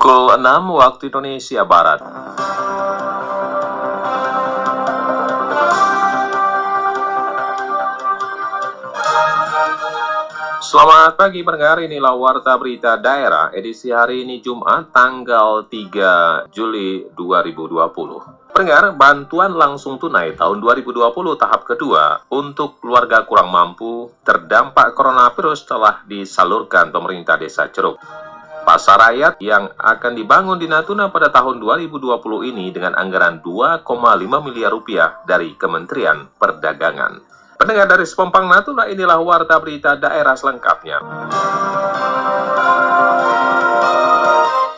Pukul 6 waktu Indonesia Barat. Selamat pagi pendengar, inilah Warta Berita Daerah edisi hari ini Jumat tanggal 3 Juli 2020. Pendengar, bantuan langsung tunai tahun 2020 tahap kedua untuk keluarga kurang mampu terdampak coronavirus telah disalurkan pemerintah desa Ceruk. Pasar rakyat yang akan dibangun di Natuna pada tahun 2020 ini dengan anggaran 2,5 miliar rupiah dari Kementerian Perdagangan. Pendengar dari Sepompang Natuna, inilah warta berita daerah selengkapnya.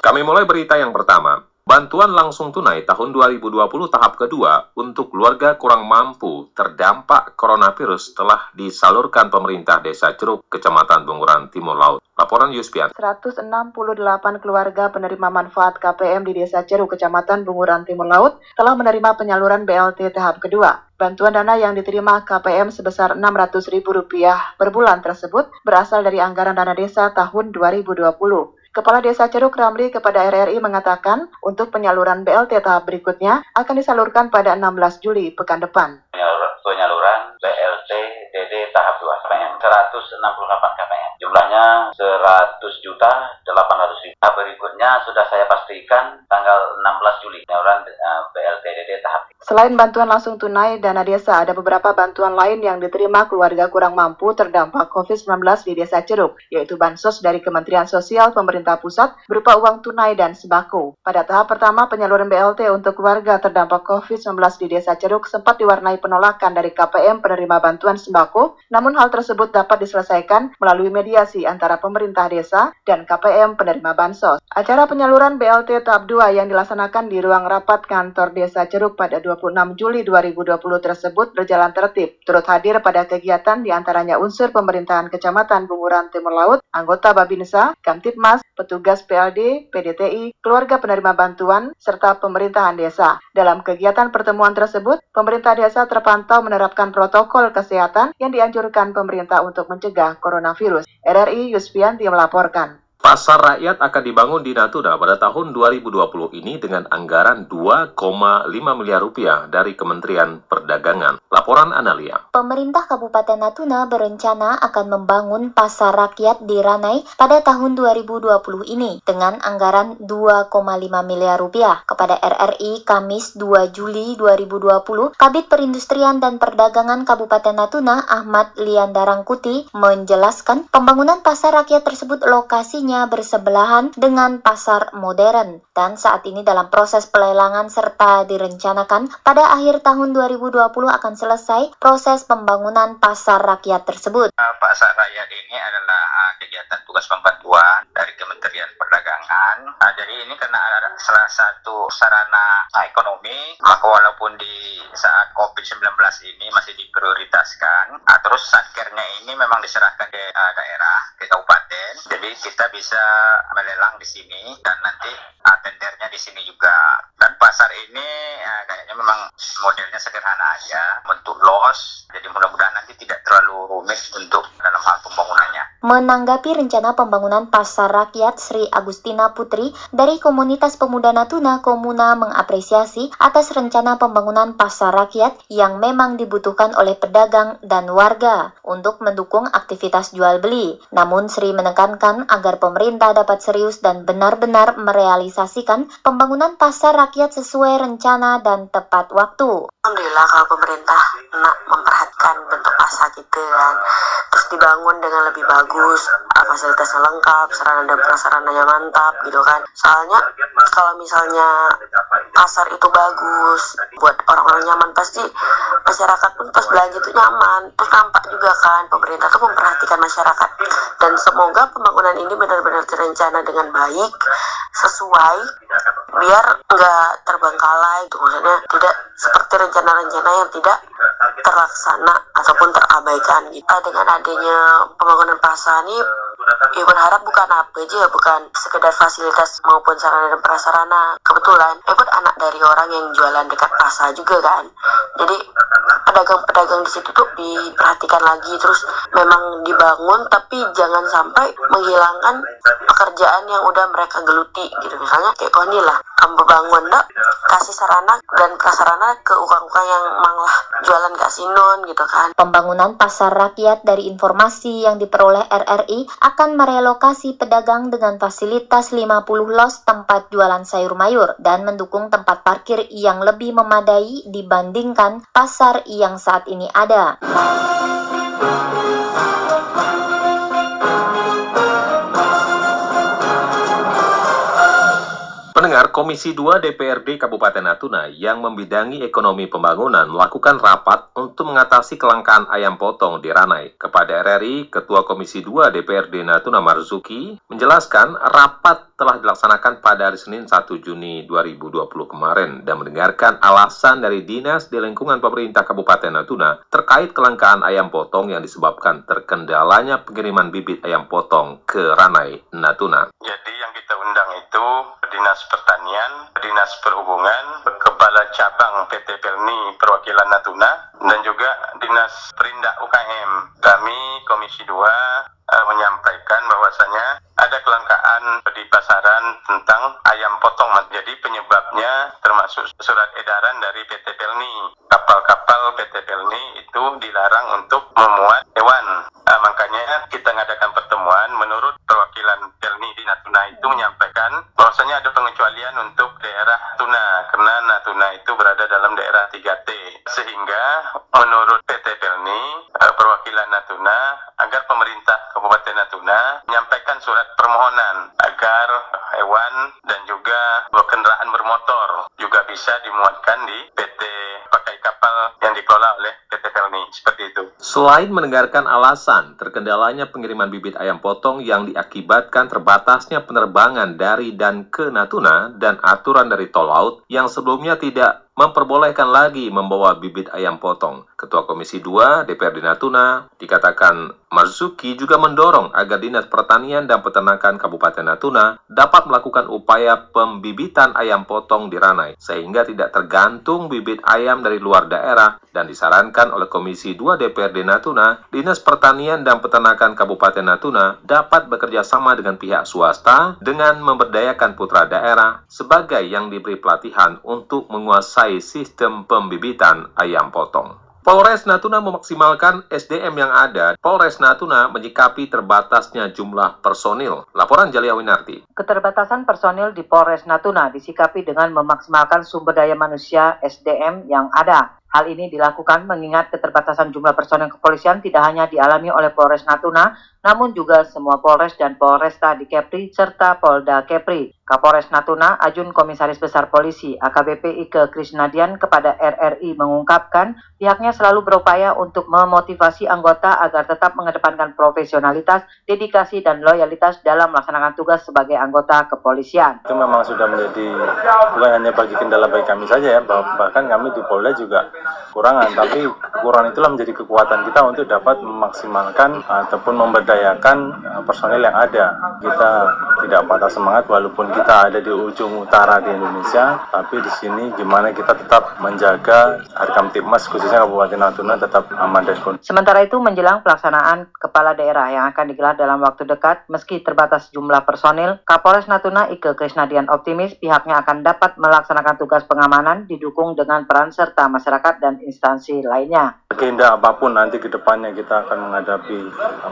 Kami mulai berita yang pertama. Bantuan langsung tunai tahun 2020 tahap kedua untuk keluarga kurang mampu terdampak coronavirus telah disalurkan pemerintah Desa Ceruk, Kecamatan Bunguran Timur Laut. Laporan Yuspian. 168 keluarga penerima manfaat KPM di Desa Ceruk, Kecamatan Bunguran Timur Laut telah menerima penyaluran BLT tahap kedua. Bantuan dana yang diterima KPM sebesar Rp600.000 per bulan tersebut berasal dari anggaran dana desa tahun 2020. Kepala Desa Ceruk Ramli kepada RRI mengatakan untuk penyaluran BLT tahap berikutnya akan disalurkan pada 16 Juli pekan depan. Penyaluran BLT DD tahap 2 KPM 168 KPM. Jumlahnya 100 juta 800 ribu. Tahap berikutnya sudah saya pastikan tanggal 16 Juli penyaluran uh, BLT DD tahap Selain bantuan langsung tunai dana desa, ada beberapa bantuan lain yang diterima keluarga kurang mampu terdampak COVID-19 di Desa Ceruk, yaitu bansos dari Kementerian Sosial Pemerintah Pusat berupa uang tunai dan sembako. Pada tahap pertama, penyaluran BLT untuk keluarga terdampak COVID-19 di Desa Ceruk sempat diwarnai penolakan dari KPM penerima bantuan sembako, namun hal tersebut dapat diselesaikan melalui mediasi antara pemerintah desa dan KPM penerima bansos. Acara penyaluran BLT tahap 2 yang dilaksanakan di ruang rapat kantor Desa Ceruk pada 26 Juli 2020 tersebut berjalan tertib. Turut hadir pada kegiatan di antaranya unsur pemerintahan Kecamatan Bunguran Timur Laut, anggota Babinsa, Kamtipmas, petugas PLD, PDTI, keluarga penerima bantuan, serta pemerintahan desa. Dalam kegiatan pertemuan tersebut, pemerintah desa terpantau menerapkan protokol kesehatan yang dianjurkan pemerintah untuk mencegah coronavirus. RRI Yusfianti melaporkan. Pasar rakyat akan dibangun di Natuna pada tahun 2020 ini dengan anggaran 2,5 miliar rupiah dari Kementerian Perdagangan. Laporan Analia. Pemerintah Kabupaten Natuna berencana akan membangun pasar rakyat di Ranai pada tahun 2020 ini dengan anggaran 2,5 miliar rupiah. Kepada RRI Kamis 2 Juli 2020, Kabit Perindustrian dan Perdagangan Kabupaten Natuna Ahmad Liandarangkuti menjelaskan pembangunan pasar rakyat tersebut lokasinya bersebelahan dengan pasar modern dan saat ini dalam proses pelelangan serta direncanakan pada akhir tahun 2020 akan selesai proses pembangunan pasar rakyat tersebut. Uh, pasar rakyat ini adalah kegiatan tugas pembantuan dari Kementerian Perdagangan. Uh, jadi ini karena salah satu sarana ekonomi, maka walaupun di saat COVID-19 ini masih diprioritaskan, uh, terus satkernya ini memang diserahkan ke uh, daerah, ke kabupaten. Jadi kita bisa bisa melelang di sini dan nanti uh, tendernya di sini juga. Dan pasar ini uh, kayaknya memang modelnya sederhana aja, bentuk los. Jadi mudah-mudahan nanti tidak terlalu rumit untuk dalam hal pembangunannya. Menanggapi rencana pembangunan pasar rakyat Sri Agustina Putri dari Komunitas Pemuda Natuna Komuna mengapresiasi atas rencana pembangunan pasar rakyat yang memang dibutuhkan oleh pedagang dan warga untuk mendukung aktivitas jual beli. Namun Sri menekankan agar pemerintah dapat serius dan benar-benar merealisasikan pembangunan pasar rakyat sesuai rencana dan tepat waktu. Alhamdulillah kalau pemerintah nak memperhatikan bentuk pasar gitu kan terus dibangun dengan lebih bagus fasilitasnya lengkap sarana dan prasarananya mantap gitu kan. Soalnya kalau misalnya pasar itu bagus buat orang-orang nyaman pasti masyarakat pun pas belanja itu nyaman. Terus nampak juga kan pemerintah tuh memperhatikan masyarakat. Dan semoga pembangunan ini benar-benar terencana dengan baik sesuai biar nggak terbengkalai itu maksudnya tidak seperti rencana-rencana yang tidak terlaksana ataupun terabaikan gitu. Dengan adanya pembangunan pasar ini ya berharap bukan apa aja bukan sekedar fasilitas maupun sarana dan prasarana. Kebetulan Ebot anak dari orang yang jualan dekat pasar juga kan. Jadi pedagang-pedagang di situ tuh diperhatikan lagi. Terus memang dibangun tapi jangan sampai menghilangkan pekerjaan yang udah mereka geluti gitu. Misalnya kayak kau lah kamu bangun dok kasih sarana dan prasarana ke ukang-ukang yang manglah jualan kasinon gitu kan. Pembangunan pasar rakyat dari informasi yang diperoleh RRI akan merelokasi pedagang dengan fasilitas 50 los tempat jualan sayur mayur dan mendukung tempat parkir yang lebih memadai dibandingkan pasar yang saat ini ada. Komisi 2 DPRD Kabupaten Natuna yang membidangi ekonomi pembangunan melakukan rapat untuk mengatasi kelangkaan ayam potong di Ranai. Kepada RRI, Ketua Komisi 2 DPRD Natuna Marzuki menjelaskan rapat telah dilaksanakan pada hari Senin 1 Juni 2020 kemarin dan mendengarkan alasan dari Dinas di lingkungan pemerintah Kabupaten Natuna terkait kelangkaan ayam potong yang disebabkan terkendalanya pengiriman bibit ayam potong ke Ranai, Natuna. Jadi yang kita undang itu Dinas Pertanian, Dinas Perhubungan, Kepala Cabang PT Pelni Perwakilan Natuna, dan juga Dinas Perindak UKM. Kami Komisi 2 uh, menyampaikan bahwasanya ada kelangkaan di pasaran tentang ayam potong. Jadi penyebabnya termasuk surat edaran dari PT Pelni. Kapal-kapal PT Pelni itu dilarang untuk memuat hewan. Uh, makanya kita mengadakan pertemuan menurut perwakilan Pelni di Natuna itu menyampaikan bahwasanya ada pengecualian untuk daerah Natuna karena Natuna itu berada dalam daerah 3T sehingga menurut PT Pelni eh, perwakilan Natuna agar pemerintah Kabupaten Natuna menyampaikan surat permohonan agar hewan dan juga kendaraan bermotor juga bisa dimuatkan di PT pakai kapal yang dikelola oleh PT Pelni seperti itu. Selain mendengarkan alasan terkendalanya pengiriman bibit ayam potong yang diakibatkan terbatasnya penerbangan dari dan ke Natuna dan aturan dari tol laut yang sebelumnya tidak memperbolehkan lagi membawa bibit ayam potong. Ketua Komisi 2 DPRD Natuna dikatakan Marzuki juga mendorong agar Dinas Pertanian dan Peternakan Kabupaten Natuna dapat melakukan upaya pembibitan ayam potong di Ranai sehingga tidak tergantung bibit ayam dari luar daerah dan disarankan oleh Komisi 2 DPRD Natuna, Dinas Pertanian dan Peternakan Kabupaten Natuna dapat bekerja sama dengan pihak swasta dengan memberdayakan putra daerah sebagai yang diberi pelatihan untuk menguasai sistem pembibitan ayam potong. Polres Natuna memaksimalkan SDM yang ada. Polres Natuna menyikapi terbatasnya jumlah personil. Laporan Jalia Winarti. Keterbatasan personil di Polres Natuna disikapi dengan memaksimalkan sumber daya manusia SDM yang ada. Hal ini dilakukan mengingat keterbatasan jumlah personil kepolisian tidak hanya dialami oleh Polres Natuna, namun juga semua Polres dan Polresta di Kepri serta Polda Kepri. Kapolres Natuna, Ajun Komisaris Besar Polisi AKBP Ike Krisnadian kepada RRI mengungkapkan pihaknya selalu berupaya untuk memotivasi anggota agar tetap mengedepankan profesionalitas, dedikasi, dan loyalitas dalam melaksanakan tugas sebagai anggota kepolisian. Itu memang sudah menjadi bukan hanya bagi kendala bagi kami saja ya, bahkan kami di Polda juga kurangan, tapi kurang itulah menjadi kekuatan kita untuk dapat memaksimalkan ataupun memberdayakan uh, personil yang ada. Kita tidak patah semangat walaupun kita ada di ujung utara di Indonesia, tapi di sini gimana kita tetap menjaga Harkam Tipmas khususnya Kabupaten Natuna tetap aman dan kondusif. Sementara itu menjelang pelaksanaan kepala daerah yang akan digelar dalam waktu dekat, meski terbatas jumlah personil, Kapolres Natuna Ike Krisnadian optimis pihaknya akan dapat melaksanakan tugas pengamanan didukung dengan peran serta masyarakat dan instansi lainnya. Agenda apa pun nanti ke depannya kita akan menghadapi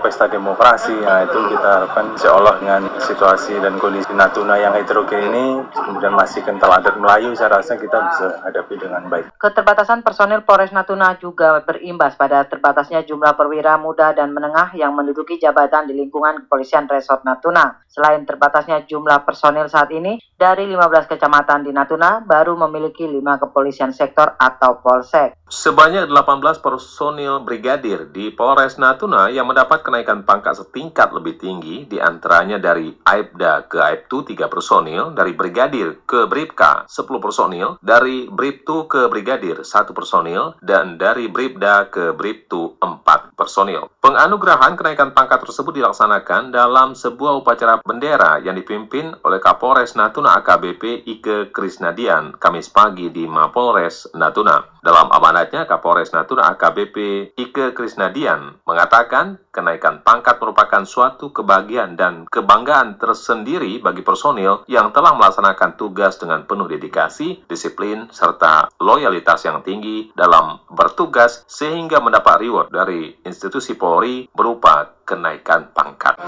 pesta demokrasi, nah itu kita harapkan insya Allah dengan situasi dan kondisi Natuna yang heterogen ini kemudian masih kental adat Melayu, saya rasa kita bisa hadapi dengan baik. Keterbatasan personil Polres Natuna juga berimbas pada terbatasnya jumlah perwira muda dan menengah yang menduduki jabatan di lingkungan kepolisian Resort Natuna. Selain terbatasnya jumlah personil saat ini, dari 15 kecamatan di Natuna baru memiliki 5 kepolisian sektor atau Polsek. Sebanyak 18 personil brigadir di Polres Natuna yang mendapat kenaikan pangkat setingkat lebih tinggi, di antaranya dari Aibda ke Aibtu 3 personil, dari brigadir ke Bribka 10 personil, dari Bribtu ke brigadir 1 personil, dan dari Bribda ke Bribtu 4 personil. Penganugerahan kenaikan pangkat tersebut dilaksanakan dalam sebuah upacara bendera yang dipimpin oleh Kapolres Natuna AKBP Ike Krisnadian Kamis pagi di Mapolres Natuna. Dalam amanatnya, Kapolres Natuna AKBP Ike Krisnadian mengatakan kenaikan pangkat merupakan suatu kebahagiaan dan kebanggaan tersendiri bagi personil yang telah melaksanakan tugas dengan penuh dedikasi, disiplin, serta loyalitas yang tinggi dalam bertugas sehingga mendapat reward dari institusi Polri berupa kenaikan pangkat.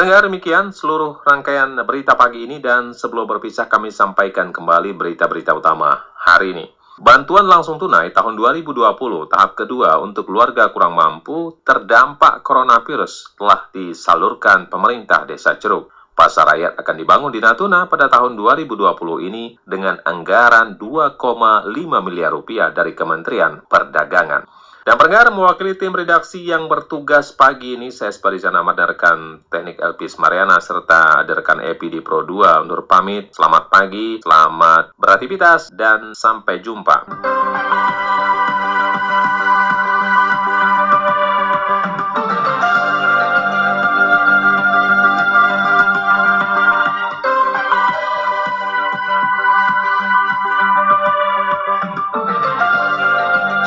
Pendengar demikian seluruh rangkaian berita pagi ini dan sebelum berpisah kami sampaikan kembali berita-berita utama hari ini. Bantuan langsung tunai tahun 2020 tahap kedua untuk keluarga kurang mampu terdampak coronavirus telah disalurkan pemerintah Desa Ceruk. Pasar rakyat akan dibangun di Natuna pada tahun 2020 ini dengan anggaran 2,5 miliar rupiah dari Kementerian Perdagangan. Dan pendengar mewakili tim redaksi yang bertugas pagi ini, saya Sparizan Ahmad dan rekan teknik Elpis Mariana serta ada rekan Epi di Pro 2 undur pamit. Selamat pagi, selamat beraktivitas, dan sampai jumpa.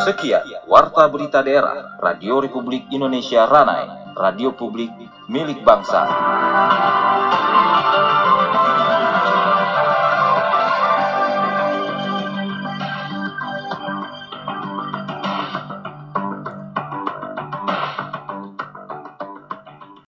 Sekian Warta Berita Daerah Radio Republik Indonesia Ranai, radio publik milik bangsa.